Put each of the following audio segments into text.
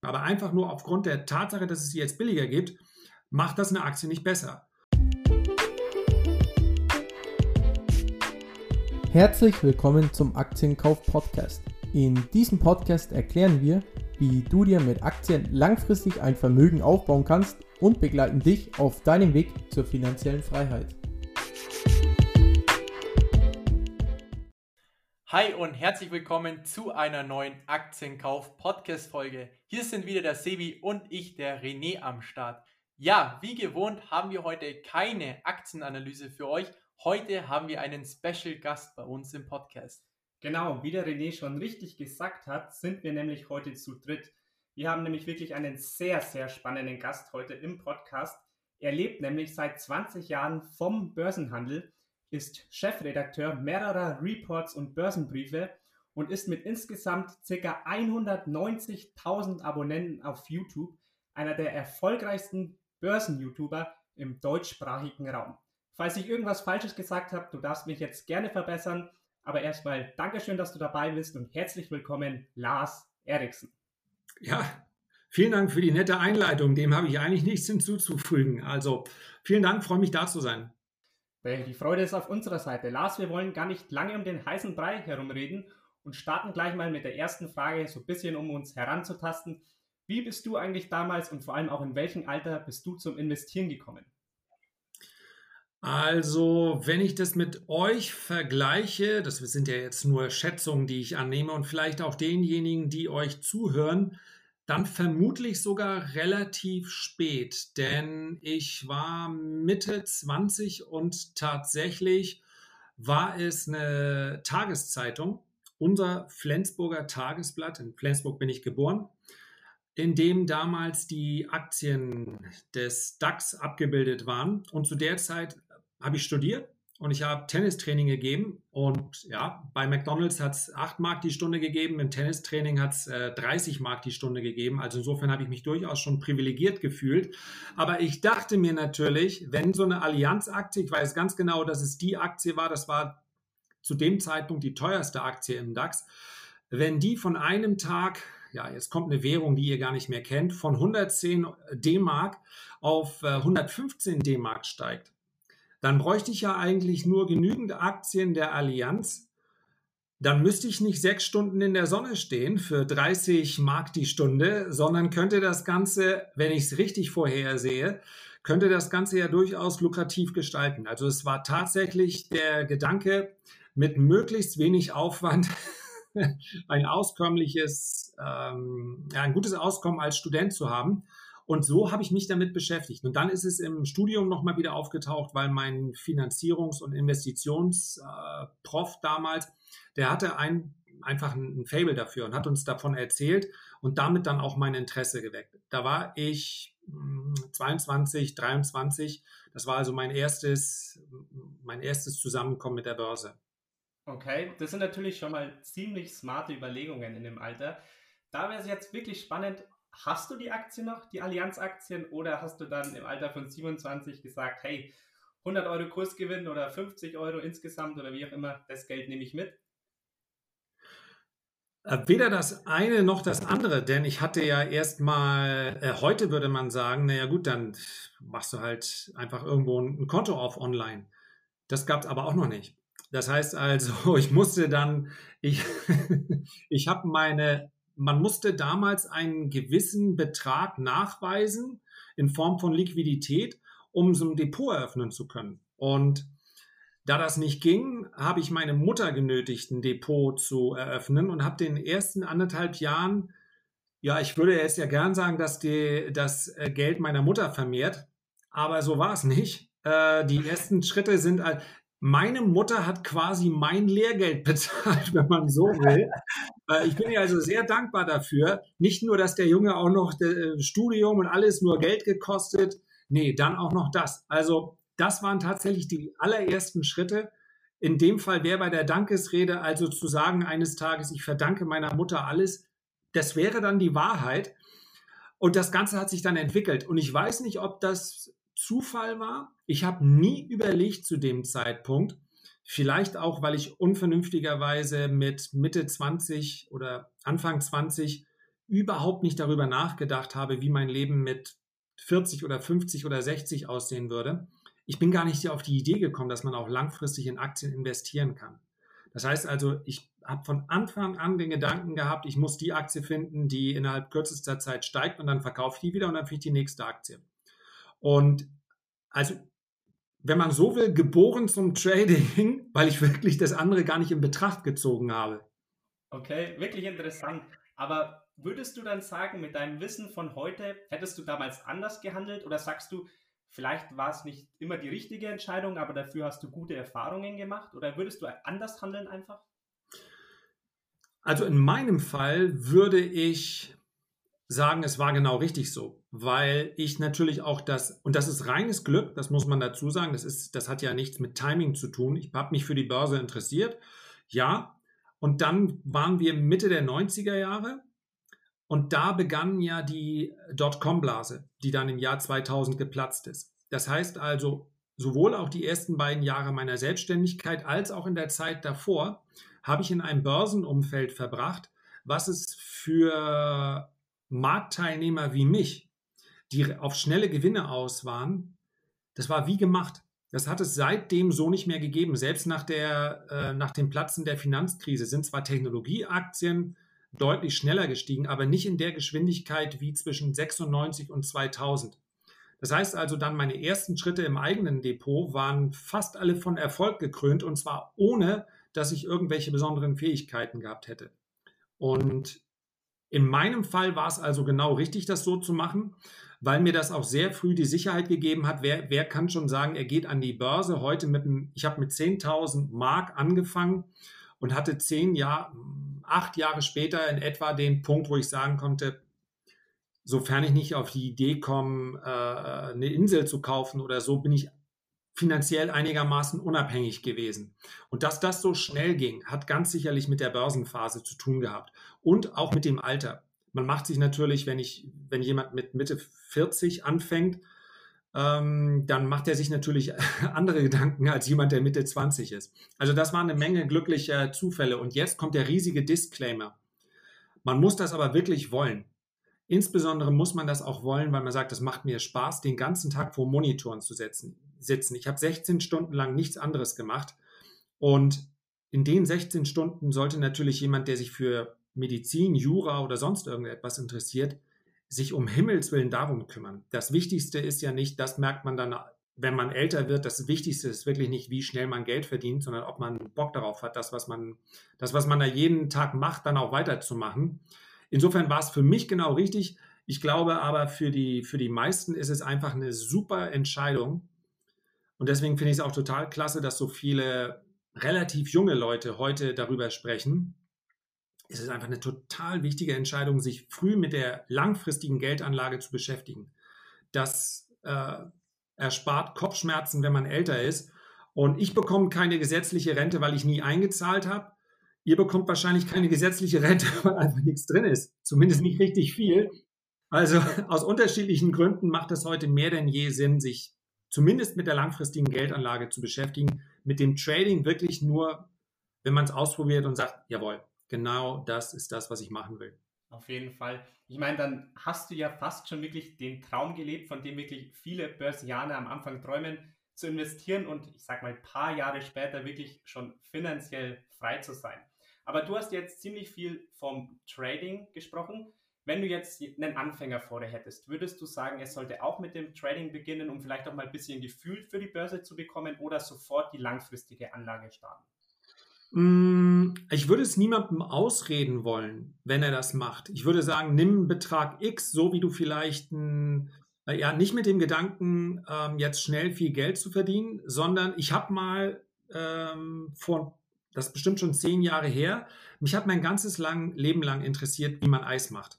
Aber einfach nur aufgrund der Tatsache, dass es sie jetzt billiger gibt, macht das eine Aktie nicht besser. Herzlich willkommen zum Aktienkauf Podcast. In diesem Podcast erklären wir, wie du dir mit Aktien langfristig ein Vermögen aufbauen kannst und begleiten dich auf deinem Weg zur finanziellen Freiheit. Hi und herzlich willkommen zu einer neuen Aktienkauf-Podcast-Folge. Hier sind wieder der Sebi und ich, der René, am Start. Ja, wie gewohnt haben wir heute keine Aktienanalyse für euch. Heute haben wir einen Special-Gast bei uns im Podcast. Genau, wie der René schon richtig gesagt hat, sind wir nämlich heute zu dritt. Wir haben nämlich wirklich einen sehr, sehr spannenden Gast heute im Podcast. Er lebt nämlich seit 20 Jahren vom Börsenhandel ist Chefredakteur mehrerer Reports und Börsenbriefe und ist mit insgesamt ca. 190.000 Abonnenten auf YouTube einer der erfolgreichsten Börsen-YouTuber im deutschsprachigen Raum. Falls ich irgendwas Falsches gesagt habe, du darfst mich jetzt gerne verbessern, aber erstmal Dankeschön, dass du dabei bist und herzlich willkommen, Lars Eriksen. Ja, vielen Dank für die nette Einleitung. Dem habe ich eigentlich nichts hinzuzufügen. Also vielen Dank, freue mich da zu sein. Die Freude ist auf unserer Seite. Lars, wir wollen gar nicht lange um den heißen Brei herumreden und starten gleich mal mit der ersten Frage, so ein bisschen um uns heranzutasten. Wie bist du eigentlich damals und vor allem auch in welchem Alter bist du zum Investieren gekommen? Also, wenn ich das mit euch vergleiche, das sind ja jetzt nur Schätzungen, die ich annehme und vielleicht auch denjenigen, die euch zuhören, dann vermutlich sogar relativ spät, denn ich war Mitte 20 und tatsächlich war es eine Tageszeitung, unser Flensburger Tagesblatt, in Flensburg bin ich geboren, in dem damals die Aktien des DAX abgebildet waren. Und zu der Zeit habe ich studiert und ich habe Tennistraining gegeben und ja, bei McDonald's hat es 8 Mark die Stunde gegeben, im Tennistraining hat es äh, 30 Mark die Stunde gegeben. Also insofern habe ich mich durchaus schon privilegiert gefühlt. Aber ich dachte mir natürlich, wenn so eine Allianz-Aktie, ich weiß ganz genau, dass es die Aktie war, das war zu dem Zeitpunkt die teuerste Aktie im DAX, wenn die von einem Tag ja, jetzt kommt eine Währung, die ihr gar nicht mehr kennt, von 110 D-Mark auf 115 äh, D-Mark steigt, dann bräuchte ich ja eigentlich nur genügend Aktien der Allianz. Dann müsste ich nicht sechs Stunden in der Sonne stehen für 30 Mark die Stunde, sondern könnte das Ganze, wenn ich es richtig vorhersehe, könnte das Ganze ja durchaus lukrativ gestalten. Also es war tatsächlich der Gedanke, mit möglichst wenig Aufwand ein auskömmliches, ähm, ja, ein gutes Auskommen als Student zu haben. Und so habe ich mich damit beschäftigt. Und dann ist es im Studium nochmal wieder aufgetaucht, weil mein Finanzierungs- und Investitionsprof äh, damals, der hatte ein, einfach ein Fable dafür und hat uns davon erzählt und damit dann auch mein Interesse geweckt. Da war ich 22, hm, 23. Das war also mein erstes, mein erstes Zusammenkommen mit der Börse. Okay, das sind natürlich schon mal ziemlich smarte Überlegungen in dem Alter. Da wäre es jetzt wirklich spannend, Hast du die Aktien noch, die Allianz-Aktien, oder hast du dann im Alter von 27 gesagt, hey, 100 Euro Kursgewinn oder 50 Euro insgesamt oder wie auch immer, das Geld nehme ich mit? Äh, weder das eine noch das andere, denn ich hatte ja erstmal, äh, heute würde man sagen, naja gut, dann machst du halt einfach irgendwo ein, Konto auf online. Das gab es aber auch noch nicht. Das heißt also, ich musste dann, ich, ich habe meine man musste damals einen gewissen Betrag nachweisen in Form von Liquidität, um so ein Depot eröffnen zu können. Und da das nicht ging, habe ich meine Mutter genötigt, ein Depot zu eröffnen und habe den ersten anderthalb Jahren, ja, ich würde es ja gern sagen, dass die, das äh, Geld meiner Mutter vermehrt, aber so war es nicht. Äh, die ersten Schritte sind, meine Mutter hat quasi mein Lehrgeld bezahlt, wenn man so will. Ich bin ihr also sehr dankbar dafür. Nicht nur, dass der Junge auch noch das äh, Studium und alles nur Geld gekostet. Nee, dann auch noch das. Also, das waren tatsächlich die allerersten Schritte. In dem Fall wäre bei der Dankesrede also zu sagen eines Tages, ich verdanke meiner Mutter alles. Das wäre dann die Wahrheit. Und das Ganze hat sich dann entwickelt. Und ich weiß nicht, ob das Zufall war. Ich habe nie überlegt zu dem Zeitpunkt, vielleicht auch, weil ich unvernünftigerweise mit Mitte 20 oder Anfang 20 überhaupt nicht darüber nachgedacht habe, wie mein Leben mit 40 oder 50 oder 60 aussehen würde. Ich bin gar nicht auf die Idee gekommen, dass man auch langfristig in Aktien investieren kann. Das heißt also, ich habe von Anfang an den Gedanken gehabt, ich muss die Aktie finden, die innerhalb kürzester Zeit steigt und dann verkaufe ich die wieder und dann finde ich die nächste Aktie. Und also, wenn man so will, geboren zum Trading, weil ich wirklich das andere gar nicht in Betracht gezogen habe. Okay, wirklich interessant. Aber würdest du dann sagen, mit deinem Wissen von heute, hättest du damals anders gehandelt oder sagst du, vielleicht war es nicht immer die richtige Entscheidung, aber dafür hast du gute Erfahrungen gemacht oder würdest du anders handeln einfach? Also in meinem Fall würde ich sagen, es war genau richtig so, weil ich natürlich auch das, und das ist reines Glück, das muss man dazu sagen, das, ist, das hat ja nichts mit Timing zu tun. Ich habe mich für die Börse interessiert, ja, und dann waren wir Mitte der 90er Jahre und da begann ja die Dotcom-Blase, die dann im Jahr 2000 geplatzt ist. Das heißt also, sowohl auch die ersten beiden Jahre meiner Selbstständigkeit als auch in der Zeit davor habe ich in einem Börsenumfeld verbracht, was es für Marktteilnehmer wie mich, die auf schnelle Gewinne aus waren, das war wie gemacht. Das hat es seitdem so nicht mehr gegeben. Selbst nach, der, äh, nach dem Platzen der Finanzkrise sind zwar Technologieaktien deutlich schneller gestiegen, aber nicht in der Geschwindigkeit wie zwischen 96 und 2000. Das heißt also dann, meine ersten Schritte im eigenen Depot waren fast alle von Erfolg gekrönt und zwar ohne, dass ich irgendwelche besonderen Fähigkeiten gehabt hätte. Und in meinem Fall war es also genau richtig, das so zu machen weil mir das auch sehr früh die Sicherheit gegeben hat. Wer, wer kann schon sagen, er geht an die Börse heute mit einem, ich habe mit 10.000 Mark angefangen und hatte zehn Jahre, acht Jahre später in etwa den Punkt, wo ich sagen konnte, sofern ich nicht auf die Idee komme, äh, eine Insel zu kaufen oder so, bin ich finanziell einigermaßen unabhängig gewesen. Und dass das so schnell ging, hat ganz sicherlich mit der Börsenphase zu tun gehabt und auch mit dem Alter man macht sich natürlich, wenn ich, wenn jemand mit Mitte 40 anfängt, ähm, dann macht er sich natürlich andere Gedanken als jemand, der Mitte 20 ist. Also das war eine Menge glücklicher Zufälle. Und jetzt kommt der riesige Disclaimer. Man muss das aber wirklich wollen. Insbesondere muss man das auch wollen, weil man sagt, es macht mir Spaß, den ganzen Tag vor Monitoren zu setzen, sitzen. Ich habe 16 Stunden lang nichts anderes gemacht. Und in den 16 Stunden sollte natürlich jemand, der sich für Medizin, Jura oder sonst irgendetwas interessiert, sich um Himmels Willen darum kümmern. Das Wichtigste ist ja nicht, das merkt man dann, wenn man älter wird, das Wichtigste ist wirklich nicht, wie schnell man Geld verdient, sondern ob man Bock darauf hat, das, was man, das, was man da jeden Tag macht, dann auch weiterzumachen. Insofern war es für mich genau richtig. Ich glaube aber, für die, für die meisten ist es einfach eine super Entscheidung. Und deswegen finde ich es auch total klasse, dass so viele relativ junge Leute heute darüber sprechen ist es einfach eine total wichtige Entscheidung, sich früh mit der langfristigen Geldanlage zu beschäftigen. Das äh, erspart Kopfschmerzen, wenn man älter ist. Und ich bekomme keine gesetzliche Rente, weil ich nie eingezahlt habe. Ihr bekommt wahrscheinlich keine gesetzliche Rente, weil einfach nichts drin ist. Zumindest nicht richtig viel. Also aus unterschiedlichen Gründen macht es heute mehr denn je Sinn, sich zumindest mit der langfristigen Geldanlage zu beschäftigen. Mit dem Trading wirklich nur, wenn man es ausprobiert und sagt, jawohl, genau das ist das, was ich machen will. Auf jeden Fall. Ich meine, dann hast du ja fast schon wirklich den Traum gelebt, von dem wirklich viele Börsianer am Anfang träumen, zu investieren und ich sag mal ein paar Jahre später wirklich schon finanziell frei zu sein. Aber du hast jetzt ziemlich viel vom Trading gesprochen. Wenn du jetzt einen Anfänger vor dir hättest, würdest du sagen, er sollte auch mit dem Trading beginnen, um vielleicht auch mal ein bisschen Gefühl für die Börse zu bekommen oder sofort die langfristige Anlage starten? Mm, ich würde es niemandem ausreden wollen, wenn er das macht. Ich würde sagen, nimm einen Betrag X, so wie du vielleicht ein, äh, ja, nicht mit dem Gedanken, ähm, jetzt schnell viel Geld zu verdienen, sondern ich habe mal ähm, vor, das ist bestimmt schon zehn Jahre her, mich hat mein ganzes lang, Leben lang interessiert, wie man Eis macht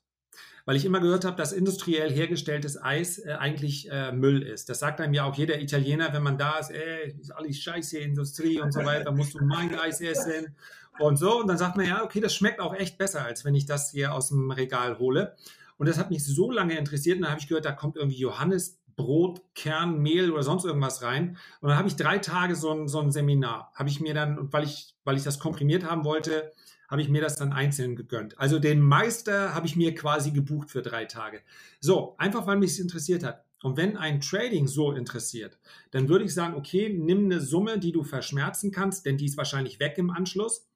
weil ich immer gehört habe, dass industriell hergestelltes Eis äh, eigentlich äh, Müll ist. Das sagt einem ja auch jeder Italiener, wenn man da ist, ey, ist alles scheiße Industrie und so weiter, musst du mein Eis essen und so. Und dann sagt man, ja, okay, das schmeckt auch echt besser, als wenn ich das hier aus dem Regal hole. Und das hat mich so lange interessiert. Und dann habe ich gehört, da kommt irgendwie Johannisbrot, Kern, Mehl oder sonst irgendwas rein. Und dann habe ich drei Tage so ein, so ein Seminar. Habe ich mir dann, weil ich, weil ich das komprimiert haben wollte, habe ich mir das dann einzeln gegönnt. Also den Meister habe ich mir quasi gebucht für drei Tage. So, einfach weil mich es interessiert hat. Und wenn ein Trading so interessiert, dann würde ich sagen, okay, nimm eine Summe, die du verschmerzen kannst, denn die ist wahrscheinlich weg im Anschluss.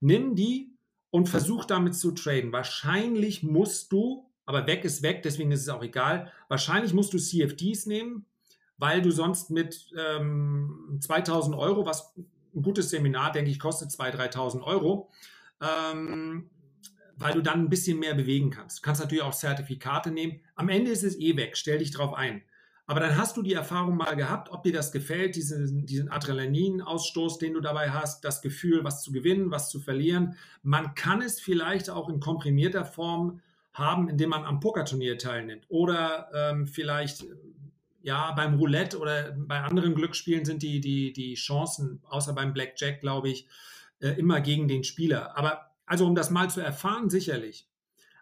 Nimm die und versuch damit zu traden. Wahrscheinlich musst du, aber weg ist weg, deswegen ist es auch egal, wahrscheinlich musst du CFDs nehmen, weil du sonst mit ähm, 2000 Euro, was ein gutes Seminar, denke ich, kostet 2.000, 3.000 Euro, ähm, weil du dann ein bisschen mehr bewegen kannst. Du kannst natürlich auch Zertifikate nehmen. Am Ende ist es eh weg, stell dich drauf ein. Aber dann hast du die Erfahrung mal gehabt, ob dir das gefällt, diesen, diesen Adrenalinausstoß, den du dabei hast, das Gefühl, was zu gewinnen, was zu verlieren. Man kann es vielleicht auch in komprimierter Form haben, indem man am Pokerturnier teilnimmt. Oder ähm, vielleicht ja, beim Roulette oder bei anderen Glücksspielen sind die, die, die Chancen, außer beim Blackjack, glaube ich, äh, immer gegen den Spieler. Aber also um das mal zu erfahren, sicherlich.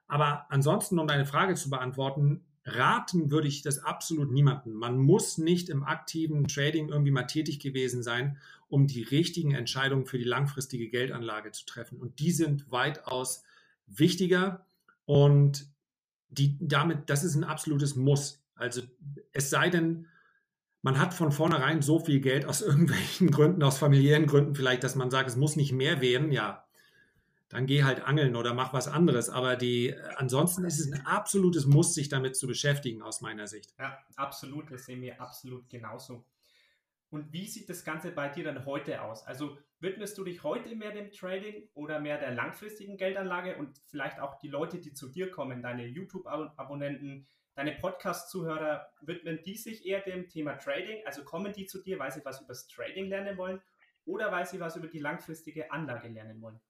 Aber ansonsten, um deine Frage zu beantworten, raten würde ich das absolut niemandem. Man muss nicht im aktiven Trading irgendwie mal tätig gewesen sein, um die richtigen Entscheidungen für die langfristige Geldanlage zu treffen. Und die sind weitaus wichtiger und die damit, das ist ein absolutes Muss. Also es sei denn, man hat von vornherein so viel Geld aus irgendwelchen Gründen, aus familiären Gründen vielleicht, dass man sagt, es muss nicht mehr werden, ja, dann geh halt angeln oder mach was anderes. Aber die, ansonsten ist es ein absolutes Muss, sich damit zu beschäftigen, aus meiner Sicht. Ja, absolut. Das sehen wir absolut genauso. Und wie sieht das Ganze bei dir dann heute aus? Also widmest du dich heute mehr dem Trading oder mehr der langfristigen Geldanlage und vielleicht auch die Leute, die zu dir kommen, deine YouTube-Abonnenten, deine Podcast-Zuhörer, widmen die sich eher dem Thema Trading? Also kommen die zu dir, weil sie was über das Trading lernen wollen oder weil sie was über die langfristige Anlage lernen wollen?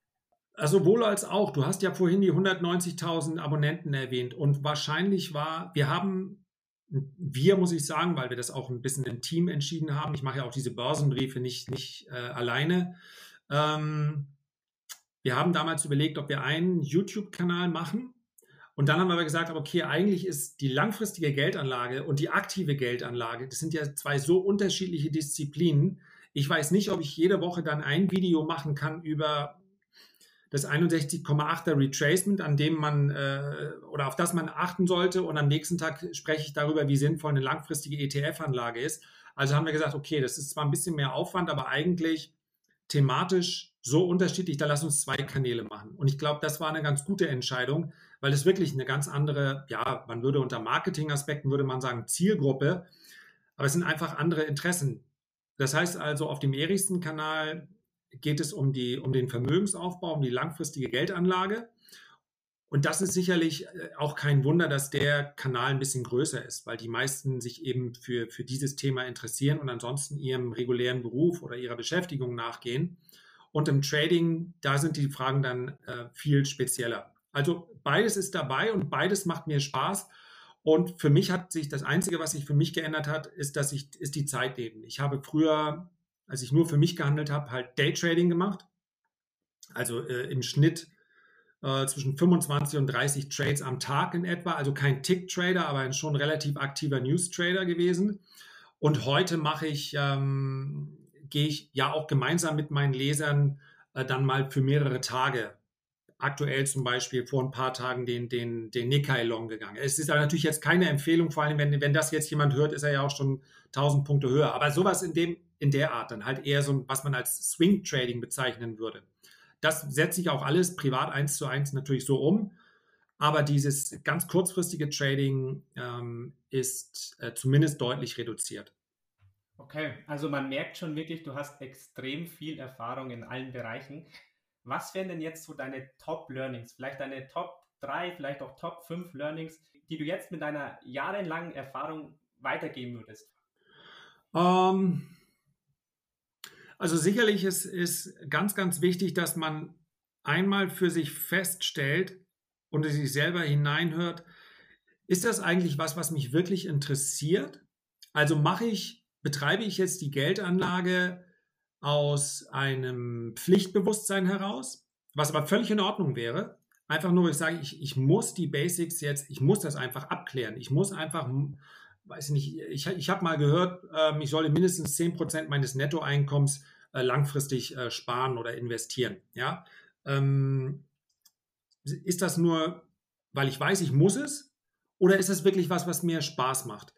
Also sowohl als auch. Du hast ja vorhin die 190.000 Abonnenten erwähnt und wahrscheinlich war, wir haben, wir muss ich sagen, weil wir das auch ein bisschen im Team entschieden haben. Ich mache ja auch diese Börsenbriefe nicht, nicht äh, alleine. Ähm, wir haben damals überlegt, ob wir einen YouTube-Kanal machen. Und dann haben wir aber gesagt, okay, eigentlich ist die langfristige Geldanlage und die aktive Geldanlage, das sind ja zwei so unterschiedliche Disziplinen. Ich weiß nicht, ob ich jede Woche dann ein Video machen kann über das 61,8er Retracement, an dem man äh, oder auf das man achten sollte. Und am nächsten Tag spreche ich darüber, wie sinnvoll eine langfristige ETF-Anlage ist. Also haben wir gesagt, okay, das ist zwar ein bisschen mehr Aufwand, aber eigentlich thematisch so unterschiedlich, da lass uns zwei Kanäle machen. Und ich glaube, das war eine ganz gute Entscheidung, weil es wirklich eine ganz andere, ja, man würde unter Marketingaspekten würde man sagen Zielgruppe, aber es sind einfach andere Interessen. Das heißt also, auf dem erigsten Kanal geht es um, die, um den Vermögensaufbau, um die langfristige Geldanlage. Und das ist sicherlich äh, auch kein Wunder, dass der Kanal ein bisschen größer ist, weil die meisten sich eben für, für dieses Thema interessieren und ansonsten ihrem regulären Beruf oder ihrer Beschäftigung nachgehen. Und im Trading, da sind die Fragen dann äh, viel spezieller. Also beides ist dabei und beides macht mir Spaß. Und für mich hat sich das Einzige, was sich für mich geändert hat, ist, dass ich, ist die Zeit eben. Ich habe früher als ich nur für mich gehandelt habe, halt Daytrading gemacht. Also äh, im Schnitt äh, zwischen 25 und 30 Trades am Tag in etwa. Also kein Tick-Trader, aber ein schon relativ aktiver News-Trader gewesen. Und heute mache ich, ähm, gehe ich ja auch gemeinsam mit meinen Lesern äh, dann mal für mehrere Tage aktuell zum Beispiel vor ein paar Tagen den, den, den Nikkei Long gegangen. Es ist natürlich jetzt keine Empfehlung, vor allem wenn, wenn das jetzt jemand hört, ist er ja auch schon 1000 Punkte höher. Aber sowas in, dem, in der Art, dann halt eher so, was man als Swing Trading bezeichnen würde. Das setze ich auch alles privat eins zu eins natürlich so um. Aber dieses ganz kurzfristige Trading ähm, ist äh, zumindest deutlich reduziert. Okay, also man merkt schon wirklich, du hast extrem viel Erfahrung in allen Bereichen. Was wären denn jetzt so deine Top-Learnings? Vielleicht deine Top 3, vielleicht auch Top 5 Learnings, die du jetzt mit deiner jahrelangen Erfahrung weitergeben würdest? Ähm, also sicherlich ist, ist ganz, ganz wichtig, dass man einmal für sich feststellt und sich selber hineinhört, ist das eigentlich was, was mich wirklich interessiert? Also mache ich, betreibe ich jetzt die Geldanlage aus einem Pflichtbewusstsein heraus, was aber völlig in Ordnung wäre. Einfach nur, ich sage, ich, ich muss die Basics jetzt, ich muss das einfach abklären. Ich muss einfach, weiß ich nicht, ich, ich habe mal gehört, äh, ich solle mindestens 10% meines Nettoeinkommens äh, langfristig äh, sparen oder investieren. Ja, ähm, ist das nur, weil ich weiß, ich muss es? Oder ist es wirklich was, was mir Spaß macht?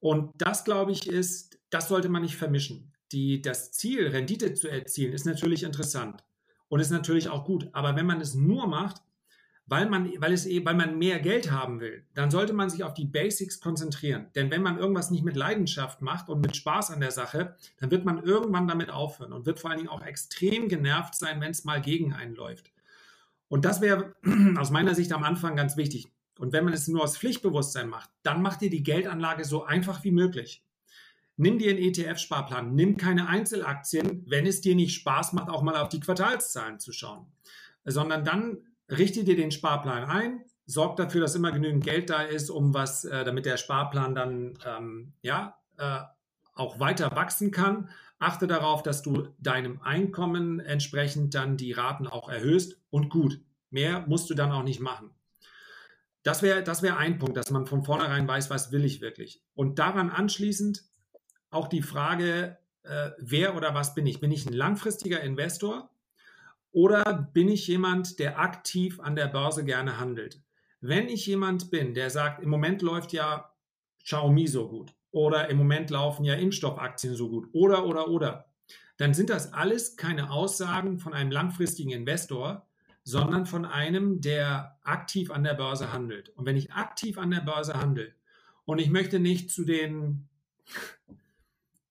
Und das, glaube ich, ist, das sollte man nicht vermischen. Die, das Ziel, Rendite zu erzielen, ist natürlich interessant und ist natürlich auch gut. Aber wenn man es nur macht, weil man, weil, es, weil man mehr Geld haben will, dann sollte man sich auf die Basics konzentrieren. Denn wenn man irgendwas nicht mit Leidenschaft macht und mit Spaß an der Sache, dann wird man irgendwann damit aufhören und wird vor allen Dingen auch extrem genervt sein, wenn es mal gegen einen läuft. Und das wäre aus meiner Sicht am Anfang ganz wichtig. Und wenn man es nur aus Pflichtbewusstsein macht, dann macht ihr die Geldanlage so einfach wie möglich. Nimm dir einen ETF-Sparplan, nimm keine Einzelaktien, wenn es dir nicht Spaß macht, auch mal auf die Quartalszahlen zu schauen, sondern dann richte dir den Sparplan ein, sorg dafür, dass immer genügend Geld da ist, um was, äh, damit der Sparplan dann ähm, ja äh, auch weiter wachsen kann. Achte darauf, dass du deinem Einkommen entsprechend dann die Raten auch erhöhst und gut. Mehr musst du dann auch nicht machen. Das wäre das wär ein Punkt, dass man von vornherein weiß, was will ich wirklich. Und daran anschließend auch die Frage, äh, wer oder was bin ich? Bin ich ein langfristiger Investor oder bin ich jemand, der aktiv an der Börse gerne handelt? Wenn ich jemand bin, der sagt, im Moment läuft ja Xiaomi so gut oder im Moment laufen ja Impfstoffaktien so gut oder oder oder, dann sind das alles keine Aussagen von einem langfristigen Investor, sondern von einem, der aktiv an der Börse handelt. Und wenn ich aktiv an der Börse handle und ich möchte nicht zu den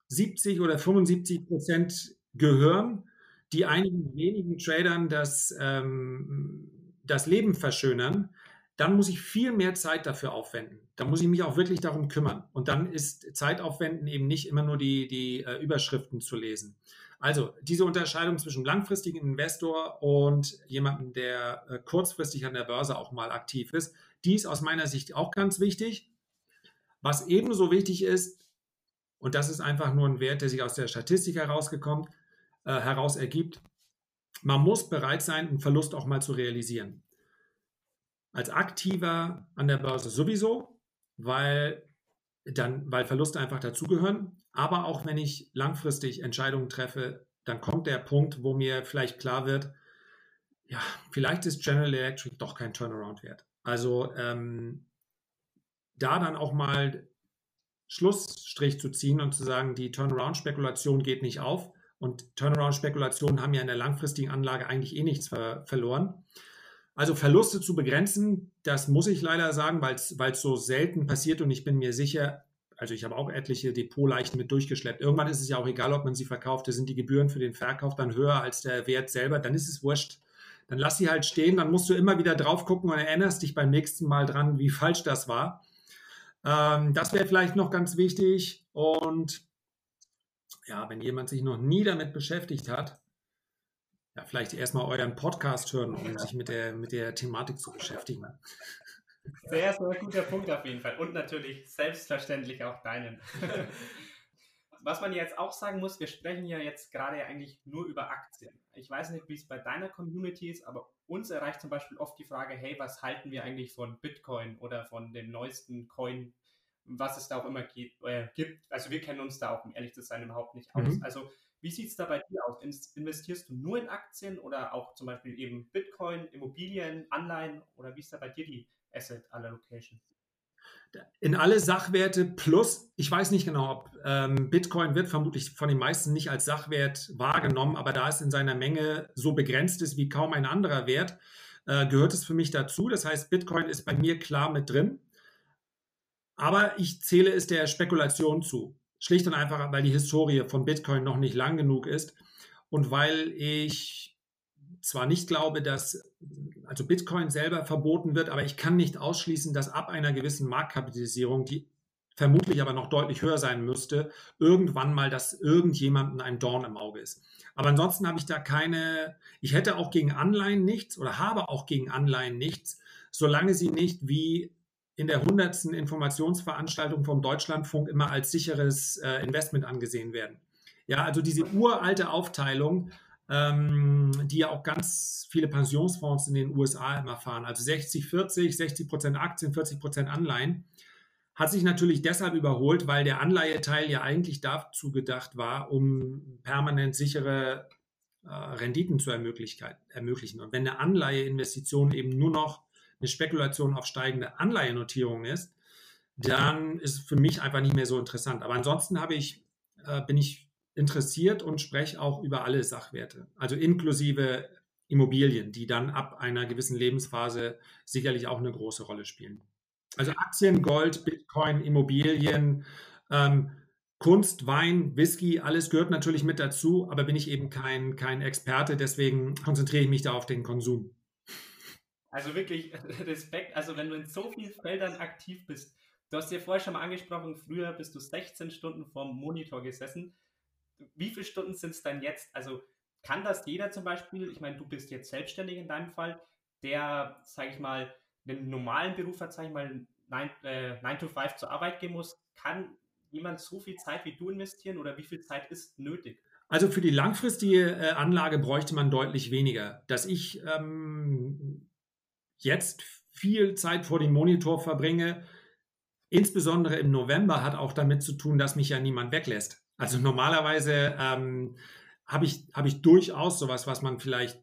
70 oder 75 Prozent gehören, die einigen wenigen Tradern das, ähm, das Leben verschönern, dann muss ich viel mehr Zeit dafür aufwenden. Da muss ich mich auch wirklich darum kümmern. Und dann ist Zeitaufwenden eben nicht immer nur die, die äh, Überschriften zu lesen. Also diese Unterscheidung zwischen langfristigen Investor und jemandem, der äh, kurzfristig an der Börse auch mal aktiv ist, die ist aus meiner Sicht auch ganz wichtig. Was ebenso wichtig ist, und das ist einfach nur ein Wert, der sich aus der Statistik herausgekommen, äh, heraus ergibt. Man muss bereit sein, einen Verlust auch mal zu realisieren. Als Aktiver an der Börse sowieso, weil, dann, weil Verluste einfach dazugehören. Aber auch wenn ich langfristig Entscheidungen treffe, dann kommt der Punkt, wo mir vielleicht klar wird, ja, vielleicht ist General Electric doch kein Turnaround wert. Also ähm, da dann auch mal Schlussstrich zu ziehen und zu sagen, die Turnaround-Spekulation geht nicht auf. Und Turnaround-Spekulationen haben ja in der langfristigen Anlage eigentlich eh nichts ver verloren. Also Verluste zu begrenzen, das muss ich leider sagen, weil es so selten passiert und ich bin mir sicher, also ich habe auch etliche Depotleichen mit durchgeschleppt. Irgendwann ist es ja auch egal, ob man sie verkauft, da sind die Gebühren für den Verkauf dann höher als der Wert selber, dann ist es wurscht. Dann lass sie halt stehen, dann musst du immer wieder drauf gucken und erinnerst dich beim nächsten Mal dran, wie falsch das war. Ähm, das wäre vielleicht noch ganz wichtig. Und ja, wenn jemand sich noch nie damit beschäftigt hat, ja, vielleicht erstmal euren Podcast hören, um sich mit der, mit der Thematik zu beschäftigen. Sehr, sehr guter Punkt auf jeden Fall. Und natürlich selbstverständlich auch deinen. Was man jetzt auch sagen muss, wir sprechen ja jetzt gerade eigentlich nur über Aktien. Ich weiß nicht, wie es bei deiner Community ist, aber uns erreicht zum Beispiel oft die Frage, hey, was halten wir eigentlich von Bitcoin oder von dem neuesten Coin, was es da auch immer gibt. Äh, also wir kennen uns da auch, um ehrlich zu sein, überhaupt nicht aus. Mhm. Also wie sieht es da bei dir aus? Investierst du nur in Aktien oder auch zum Beispiel eben Bitcoin, Immobilien, Anleihen oder wie ist da bei dir die Asset Allocation? In alle Sachwerte plus, ich weiß nicht genau, ob ähm, Bitcoin wird vermutlich von den meisten nicht als Sachwert wahrgenommen, aber da es in seiner Menge so begrenzt ist wie kaum ein anderer Wert, äh, gehört es für mich dazu. Das heißt, Bitcoin ist bei mir klar mit drin. Aber ich zähle es der Spekulation zu. Schlicht und einfach, weil die Historie von Bitcoin noch nicht lang genug ist und weil ich zwar nicht glaube, dass also Bitcoin selber verboten wird, aber ich kann nicht ausschließen, dass ab einer gewissen Marktkapitalisierung, die vermutlich aber noch deutlich höher sein müsste, irgendwann mal, dass irgendjemanden ein Dorn im Auge ist. Aber ansonsten habe ich da keine, ich hätte auch gegen Anleihen nichts oder habe auch gegen Anleihen nichts, solange sie nicht wie in der hundertsten Informationsveranstaltung vom Deutschlandfunk immer als sicheres äh, Investment angesehen werden. Ja, also diese uralte Aufteilung, ähm, die ja auch ganz viele Pensionsfonds in den USA immer fahren. Also 60, 40, 60 Prozent Aktien, 40 Prozent Anleihen. Hat sich natürlich deshalb überholt, weil der Anleiheteil ja eigentlich dazu gedacht war, um permanent sichere äh, Renditen zu ermöglichen. Und wenn eine Anleiheinvestition eben nur noch eine Spekulation auf steigende Anleihenotierungen ist, dann ist es für mich einfach nicht mehr so interessant. Aber ansonsten habe ich, äh, bin ich interessiert und spreche auch über alle Sachwerte, also inklusive Immobilien, die dann ab einer gewissen Lebensphase sicherlich auch eine große Rolle spielen. Also Aktien, Gold, Bitcoin, Immobilien, ähm, Kunst, Wein, Whisky, alles gehört natürlich mit dazu, aber bin ich eben kein, kein Experte, deswegen konzentriere ich mich da auf den Konsum. Also wirklich Respekt, also wenn du in so vielen Feldern aktiv bist, du hast ja vorher schon mal angesprochen, früher bist du 16 Stunden vorm Monitor gesessen. Wie viele Stunden sind es dann jetzt? Also kann das jeder zum Beispiel, ich meine, du bist jetzt selbstständig in deinem Fall, der, sage ich mal, einen normalen Beruf hat, sage ich mal, 9, äh, 9 to 5 zur Arbeit gehen muss, kann jemand so viel Zeit wie du investieren oder wie viel Zeit ist nötig? Also für die langfristige äh, Anlage bräuchte man deutlich weniger. Dass ich ähm, jetzt viel Zeit vor dem Monitor verbringe, insbesondere im November, hat auch damit zu tun, dass mich ja niemand weglässt. Also normalerweise ähm, habe ich, hab ich durchaus sowas, was man vielleicht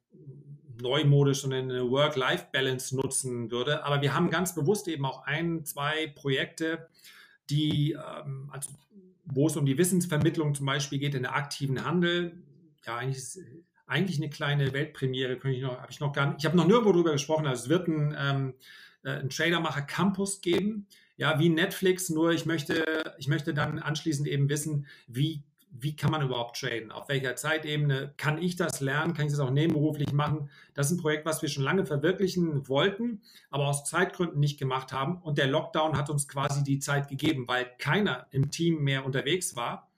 neumodisch und eine Work-Life-Balance nutzen würde. Aber wir haben ganz bewusst eben auch ein, zwei Projekte, die, ähm, also, wo es um die Wissensvermittlung zum Beispiel geht in der aktiven Handel. Ja, eigentlich ist eigentlich eine kleine Weltpremiere, könnte ich noch, habe ich noch gar nicht, ich habe noch nirgendwo drüber gesprochen, also es wird ein, ähm, äh, ein Tradermacher Campus geben, ja, wie Netflix, nur ich möchte, ich möchte dann anschließend eben wissen, wie wie kann man überhaupt traden? Auf welcher Zeitebene kann ich das lernen? Kann ich das auch nebenberuflich machen? Das ist ein Projekt, was wir schon lange verwirklichen wollten, aber aus Zeitgründen nicht gemacht haben. Und der Lockdown hat uns quasi die Zeit gegeben, weil keiner im Team mehr unterwegs war.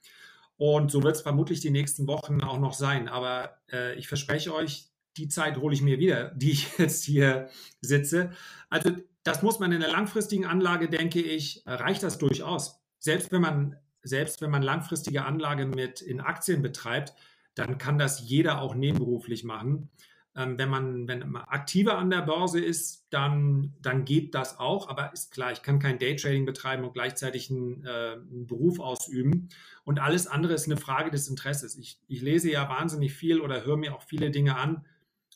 Und so wird es vermutlich die nächsten Wochen auch noch sein. Aber äh, ich verspreche euch, die Zeit hole ich mir wieder, die ich jetzt hier sitze. Also das muss man in der langfristigen Anlage, denke ich, reicht das durchaus. Selbst wenn man selbst wenn man langfristige Anlage mit in Aktien betreibt, dann kann das jeder auch nebenberuflich machen. Ähm, wenn, man, wenn man aktiver an der Börse ist, dann, dann geht das auch. Aber ist klar, ich kann kein Daytrading betreiben und gleichzeitig einen, äh, einen Beruf ausüben. Und alles andere ist eine Frage des Interesses. Ich, ich lese ja wahnsinnig viel oder höre mir auch viele Dinge an,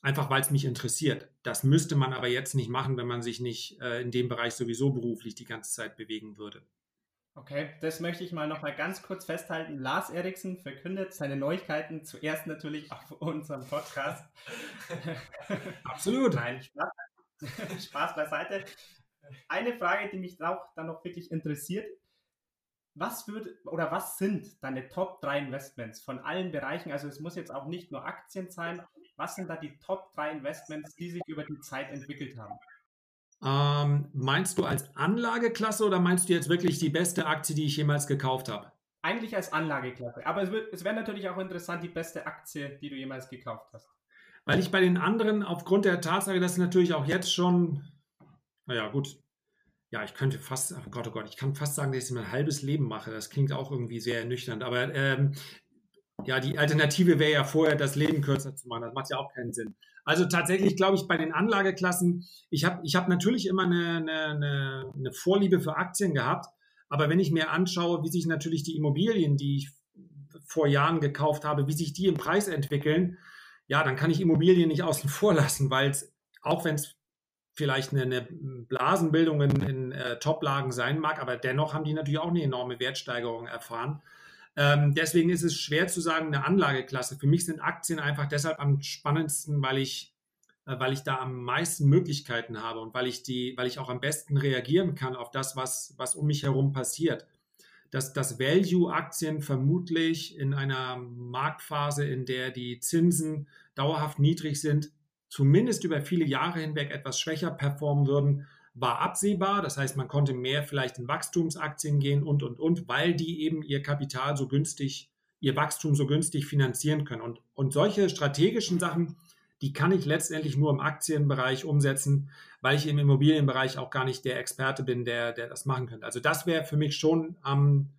einfach weil es mich interessiert. Das müsste man aber jetzt nicht machen, wenn man sich nicht äh, in dem Bereich sowieso beruflich die ganze Zeit bewegen würde. Okay, das möchte ich mal noch mal ganz kurz festhalten. Lars Eriksen verkündet seine Neuigkeiten zuerst natürlich auf unserem Podcast. Absolut. Nein, Spaß, Spaß beiseite. Eine Frage, die mich auch dann noch wirklich interessiert. Was würde oder was sind deine Top 3 Investments von allen Bereichen? Also es muss jetzt auch nicht nur Aktien sein. Was sind da die Top 3 Investments, die sich über die Zeit entwickelt haben? Ähm, meinst du als Anlageklasse oder meinst du jetzt wirklich die beste Aktie, die ich jemals gekauft habe? Eigentlich als Anlageklasse. Aber es, es wäre natürlich auch interessant, die beste Aktie, die du jemals gekauft hast. Weil ich bei den anderen aufgrund der Tatsache, dass natürlich auch jetzt schon, naja, gut, ja, ich könnte fast, oh Gott, oh Gott, ich kann fast sagen, dass ich mein halbes Leben mache. Das klingt auch irgendwie sehr ernüchternd. Aber ähm, ja, die Alternative wäre ja vorher, das Leben kürzer zu machen. Das macht ja auch keinen Sinn. Also tatsächlich glaube ich bei den Anlageklassen, ich habe ich hab natürlich immer eine, eine, eine Vorliebe für Aktien gehabt. Aber wenn ich mir anschaue, wie sich natürlich die Immobilien, die ich vor Jahren gekauft habe, wie sich die im Preis entwickeln, ja, dann kann ich Immobilien nicht außen vor lassen, weil es, auch wenn es vielleicht eine, eine Blasenbildung in, in äh, Toplagen sein mag, aber dennoch haben die natürlich auch eine enorme Wertsteigerung erfahren. Ähm, deswegen ist es schwer zu sagen, eine Anlageklasse. Für mich sind Aktien einfach deshalb am spannendsten, weil ich, äh, weil ich da am meisten Möglichkeiten habe und weil ich die, weil ich auch am besten reagieren kann auf das, was, was um mich herum passiert. Dass, dass Value-Aktien vermutlich in einer Marktphase, in der die Zinsen dauerhaft niedrig sind, zumindest über viele Jahre hinweg etwas schwächer performen würden, war absehbar. Das heißt, man konnte mehr vielleicht in Wachstumsaktien gehen und, und, und, weil die eben ihr Kapital so günstig, ihr Wachstum so günstig finanzieren können. Und, und solche strategischen Sachen, die kann ich letztendlich nur im Aktienbereich umsetzen, weil ich im Immobilienbereich auch gar nicht der Experte bin, der, der das machen könnte. Also das wäre für mich schon am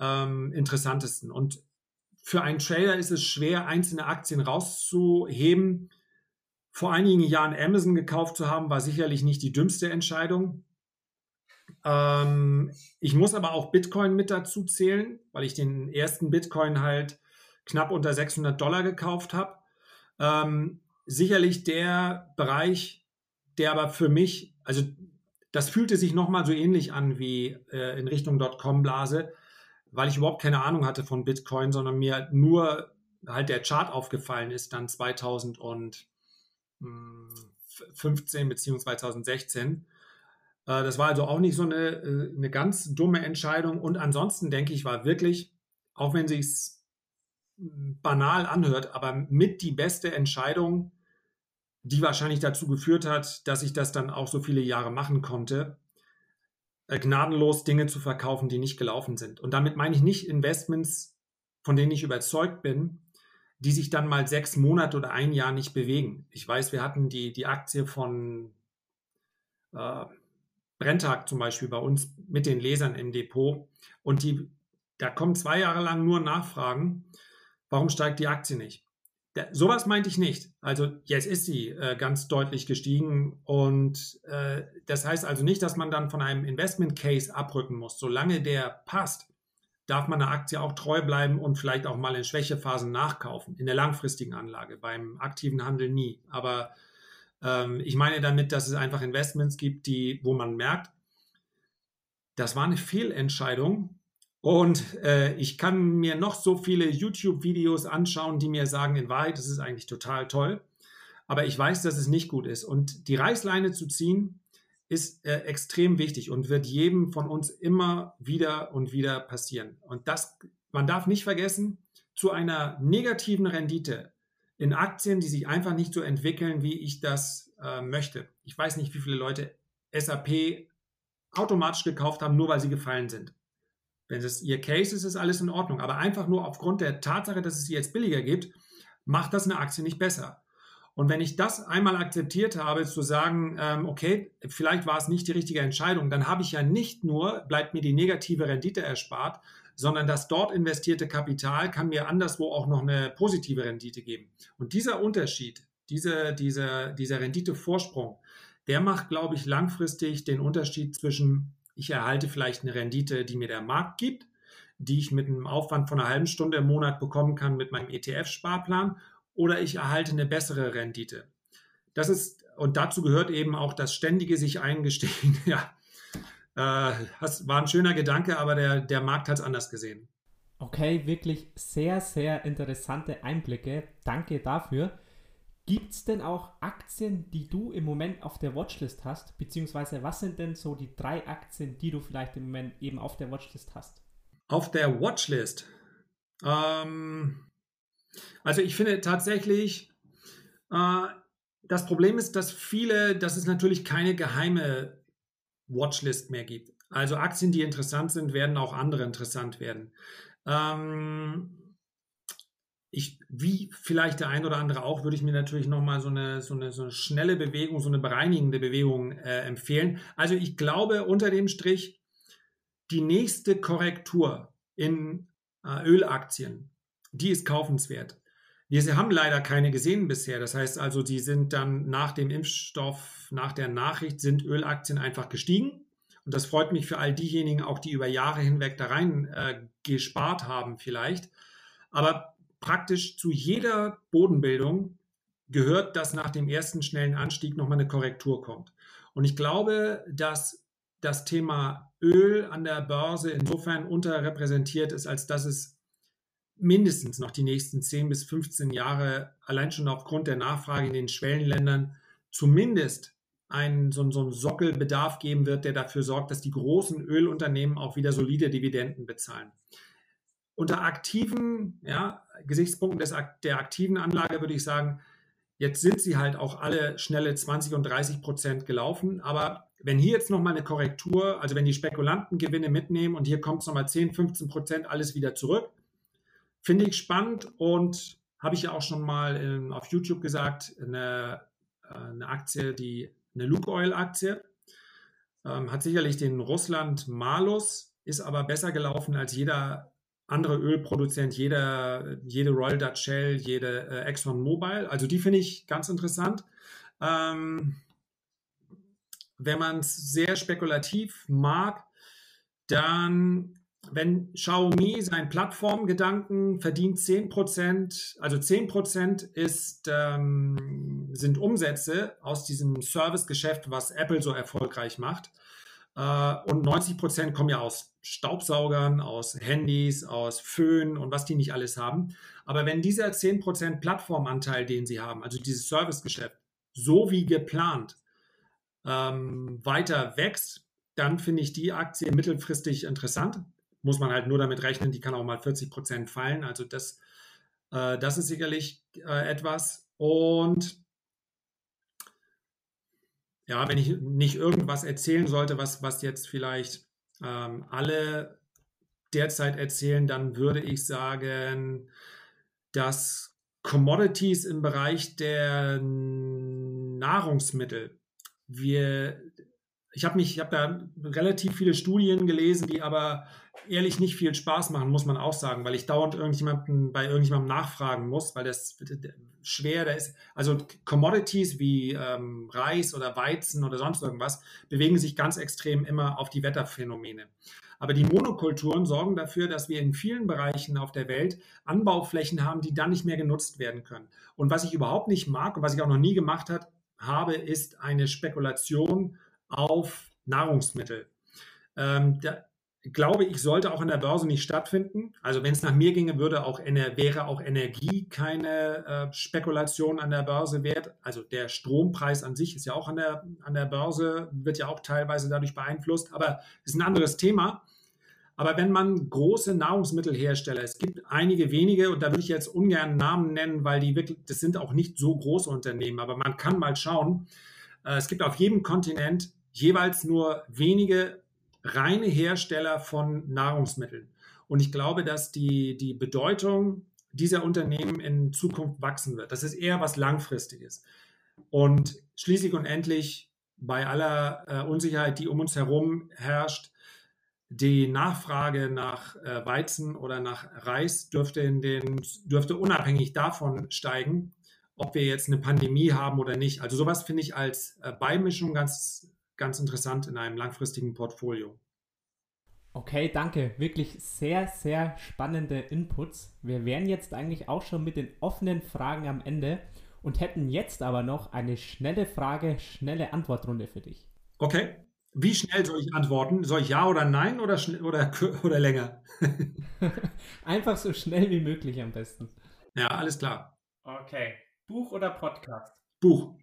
ähm, interessantesten. Und für einen Trader ist es schwer, einzelne Aktien rauszuheben, vor einigen Jahren Amazon gekauft zu haben, war sicherlich nicht die dümmste Entscheidung. Ähm, ich muss aber auch Bitcoin mit dazu zählen, weil ich den ersten Bitcoin halt knapp unter 600 Dollar gekauft habe. Ähm, sicherlich der Bereich, der aber für mich, also das fühlte sich nochmal so ähnlich an wie äh, in Richtung Dotcom-Blase, weil ich überhaupt keine Ahnung hatte von Bitcoin, sondern mir nur halt der Chart aufgefallen ist, dann 2015 bzw. 2016. Das war also auch nicht so eine, äh, eine ganz dumme Entscheidung. Und ansonsten denke ich, war wirklich, auch wenn sich banal anhört, aber mit die beste Entscheidung, die wahrscheinlich dazu geführt hat, dass ich das dann auch so viele Jahre machen konnte, äh, gnadenlos Dinge zu verkaufen, die nicht gelaufen sind. Und damit meine ich nicht Investments, von denen ich überzeugt bin, die sich dann mal sechs Monate oder ein Jahr nicht bewegen. Ich weiß, wir hatten die, die Aktie von äh, Brenntag zum Beispiel bei uns mit den Lesern im Depot und die, da kommen zwei Jahre lang nur Nachfragen warum steigt die Aktie nicht? Der, sowas meinte ich nicht. Also jetzt ist sie äh, ganz deutlich gestiegen und äh, das heißt also nicht, dass man dann von einem Investment Case abrücken muss. Solange der passt, darf man der Aktie auch treu bleiben und vielleicht auch mal in Schwächephasen nachkaufen. In der langfristigen Anlage, beim aktiven Handel nie. Aber ähm, ich meine damit, dass es einfach Investments gibt, die, wo man merkt, das war eine Fehlentscheidung und äh, ich kann mir noch so viele YouTube-Videos anschauen, die mir sagen, in Wahrheit, das ist eigentlich total toll. Aber ich weiß, dass es nicht gut ist. Und die Reißleine zu ziehen, ist äh, extrem wichtig und wird jedem von uns immer wieder und wieder passieren. Und das, man darf nicht vergessen, zu einer negativen Rendite in Aktien, die sich einfach nicht so entwickeln, wie ich das äh, möchte. Ich weiß nicht, wie viele Leute SAP automatisch gekauft haben, nur weil sie gefallen sind. Wenn es ihr Case ist, ist alles in Ordnung. Aber einfach nur aufgrund der Tatsache, dass es sie jetzt billiger gibt, macht das eine Aktie nicht besser. Und wenn ich das einmal akzeptiert habe, zu sagen, ähm, okay, vielleicht war es nicht die richtige Entscheidung, dann habe ich ja nicht nur, bleibt mir die negative Rendite erspart, sondern das dort investierte Kapital kann mir anderswo auch noch eine positive Rendite geben. Und dieser Unterschied, diese, diese, dieser Renditevorsprung, der macht, glaube ich, langfristig den Unterschied zwischen ich erhalte vielleicht eine Rendite, die mir der Markt gibt, die ich mit einem Aufwand von einer halben Stunde im Monat bekommen kann mit meinem ETF-Sparplan, oder ich erhalte eine bessere Rendite. Das ist, und dazu gehört eben auch das ständige sich eingestehen, ja, äh, das war ein schöner Gedanke, aber der, der Markt hat es anders gesehen. Okay, wirklich sehr, sehr interessante Einblicke. Danke dafür. Gibt es denn auch Aktien, die du im Moment auf der Watchlist hast? Beziehungsweise was sind denn so die drei Aktien, die du vielleicht im Moment eben auf der Watchlist hast? Auf der Watchlist? Ähm, also ich finde tatsächlich, äh, das Problem ist, dass viele, dass es natürlich keine geheime Watchlist mehr gibt. Also Aktien, die interessant sind, werden auch andere interessant werden. Ähm, ich, wie vielleicht der ein oder andere auch, würde ich mir natürlich nochmal so eine, so, eine, so eine schnelle Bewegung, so eine bereinigende Bewegung äh, empfehlen. Also ich glaube unter dem Strich, die nächste Korrektur in äh, Ölaktien, die ist kaufenswert. Wir haben leider keine gesehen bisher. Das heißt also, die sind dann nach dem Impfstoff, nach der Nachricht, sind Ölaktien einfach gestiegen. Und das freut mich für all diejenigen auch, die über Jahre hinweg da rein äh, gespart haben vielleicht. Aber praktisch zu jeder Bodenbildung gehört, dass nach dem ersten schnellen Anstieg nochmal eine Korrektur kommt. Und ich glaube, dass das Thema Öl an der Börse insofern unterrepräsentiert ist, als dass es mindestens noch die nächsten 10 bis 15 Jahre allein schon aufgrund der Nachfrage in den Schwellenländern zumindest einen, so, so einen Sockelbedarf geben wird, der dafür sorgt, dass die großen Ölunternehmen auch wieder solide Dividenden bezahlen. Unter aktiven ja, Gesichtspunkten des, der aktiven Anlage würde ich sagen, jetzt sind sie halt auch alle schnelle 20 und 30 Prozent gelaufen. Aber wenn hier jetzt nochmal eine Korrektur, also wenn die Spekulanten Gewinne mitnehmen und hier kommt es nochmal 10, 15 Prozent alles wieder zurück, finde ich spannend und habe ich ja auch schon mal in, auf YouTube gesagt, eine, äh, eine Aktie, die eine Lukoil-Aktie, ähm, hat sicherlich den Russland Malus, ist aber besser gelaufen als jeder andere Ölproduzent, jeder, jede Royal Dutch Shell, jede äh, Exxon Mobil. Also die finde ich ganz interessant. Ähm, wenn man es sehr spekulativ mag, dann wenn Xiaomi seinen Plattformgedanken verdient 10%, also 10% ist, ähm, sind Umsätze aus diesem Servicegeschäft, was Apple so erfolgreich macht. Äh, und 90% kommen ja aus Staubsaugern, aus Handys, aus Föhn und was die nicht alles haben. Aber wenn dieser 10% Plattformanteil, den sie haben, also dieses Servicegeschäft, so wie geplant ähm, weiter wächst, dann finde ich die Aktie mittelfristig interessant muss man halt nur damit rechnen, die kann auch mal 40 Prozent fallen. Also das, äh, das ist sicherlich äh, etwas. Und ja, wenn ich nicht irgendwas erzählen sollte, was, was jetzt vielleicht ähm, alle derzeit erzählen, dann würde ich sagen, dass Commodities im Bereich der Nahrungsmittel, wir, ich habe mich, ich habe da relativ viele Studien gelesen, die aber ehrlich nicht viel Spaß machen, muss man auch sagen, weil ich dauernd irgendjemanden bei irgendjemandem nachfragen muss, weil das schwer da ist. Also Commodities wie ähm, Reis oder Weizen oder sonst irgendwas bewegen sich ganz extrem immer auf die Wetterphänomene. Aber die Monokulturen sorgen dafür, dass wir in vielen Bereichen auf der Welt Anbauflächen haben, die dann nicht mehr genutzt werden können. Und was ich überhaupt nicht mag und was ich auch noch nie gemacht hat, habe, ist eine Spekulation auf Nahrungsmittel. Ähm, da, glaube ich, sollte auch in der Börse nicht stattfinden. Also wenn es nach mir ginge, würde auch, wäre auch Energie keine äh, Spekulation an der Börse wert. Also der Strompreis an sich ist ja auch an der, an der Börse, wird ja auch teilweise dadurch beeinflusst, aber ist ein anderes Thema. Aber wenn man große Nahrungsmittelhersteller, es gibt einige wenige, und da würde ich jetzt ungern Namen nennen, weil die wirklich, das sind auch nicht so große Unternehmen, aber man kann mal schauen. Äh, es gibt auf jedem Kontinent jeweils nur wenige reine Hersteller von Nahrungsmitteln. Und ich glaube, dass die, die Bedeutung dieser Unternehmen in Zukunft wachsen wird. Das ist eher was Langfristiges. Und schließlich und endlich, bei aller äh, Unsicherheit, die um uns herum herrscht, die Nachfrage nach äh, Weizen oder nach Reis dürfte, in den, dürfte unabhängig davon steigen, ob wir jetzt eine Pandemie haben oder nicht. Also sowas finde ich als äh, Beimischung ganz ganz interessant in einem langfristigen Portfolio. Okay, danke. Wirklich sehr, sehr spannende Inputs. Wir wären jetzt eigentlich auch schon mit den offenen Fragen am Ende und hätten jetzt aber noch eine schnelle Frage, schnelle Antwortrunde für dich. Okay. Wie schnell soll ich antworten? Soll ich ja oder nein oder, oder, oder länger? Einfach so schnell wie möglich am besten. Ja, alles klar. Okay. Buch oder Podcast? Buch.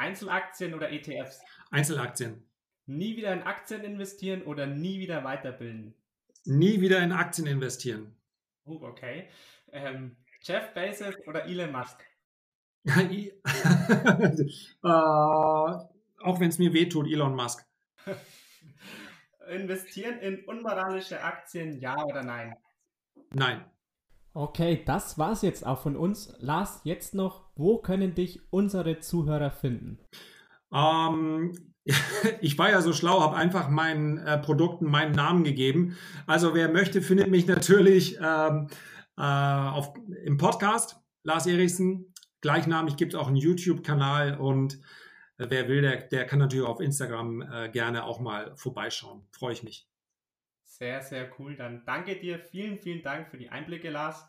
Einzelaktien oder ETFs? Einzelaktien. Nie wieder in Aktien investieren oder nie wieder weiterbilden? Nie wieder in Aktien investieren. Uh, okay. Ähm, Jeff Bezos oder Elon Musk? äh, auch wenn es mir wehtut, Elon Musk. investieren in unmoralische Aktien, ja oder nein? Nein. Okay, das war's jetzt auch von uns. Lars, jetzt noch, wo können dich unsere Zuhörer finden? Ähm, ich war ja so schlau, habe einfach meinen äh, Produkten meinen Namen gegeben. Also wer möchte, findet mich natürlich ähm, äh, auf, im Podcast. Lars Erichsen, gleichnamig gibt es auch einen YouTube-Kanal und äh, wer will, der, der kann natürlich auf Instagram äh, gerne auch mal vorbeischauen. Freue ich mich. Sehr, sehr cool. Dann danke dir. Vielen, vielen Dank für die Einblicke, Lars.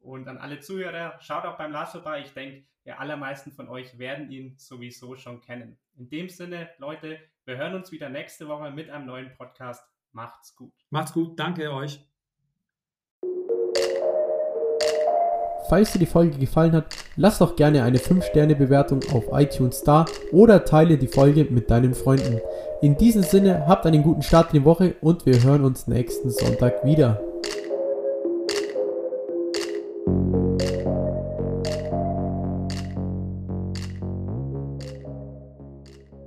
Und an alle Zuhörer, schaut auch beim Lars vorbei. Ich denke, die allermeisten von euch werden ihn sowieso schon kennen. In dem Sinne, Leute, wir hören uns wieder nächste Woche mit einem neuen Podcast. Macht's gut. Macht's gut. Danke euch. Falls dir die Folge gefallen hat, lass doch gerne eine 5-Sterne-Bewertung auf iTunes da oder teile die Folge mit deinen Freunden. In diesem Sinne, habt einen guten Start in die Woche und wir hören uns nächsten Sonntag wieder.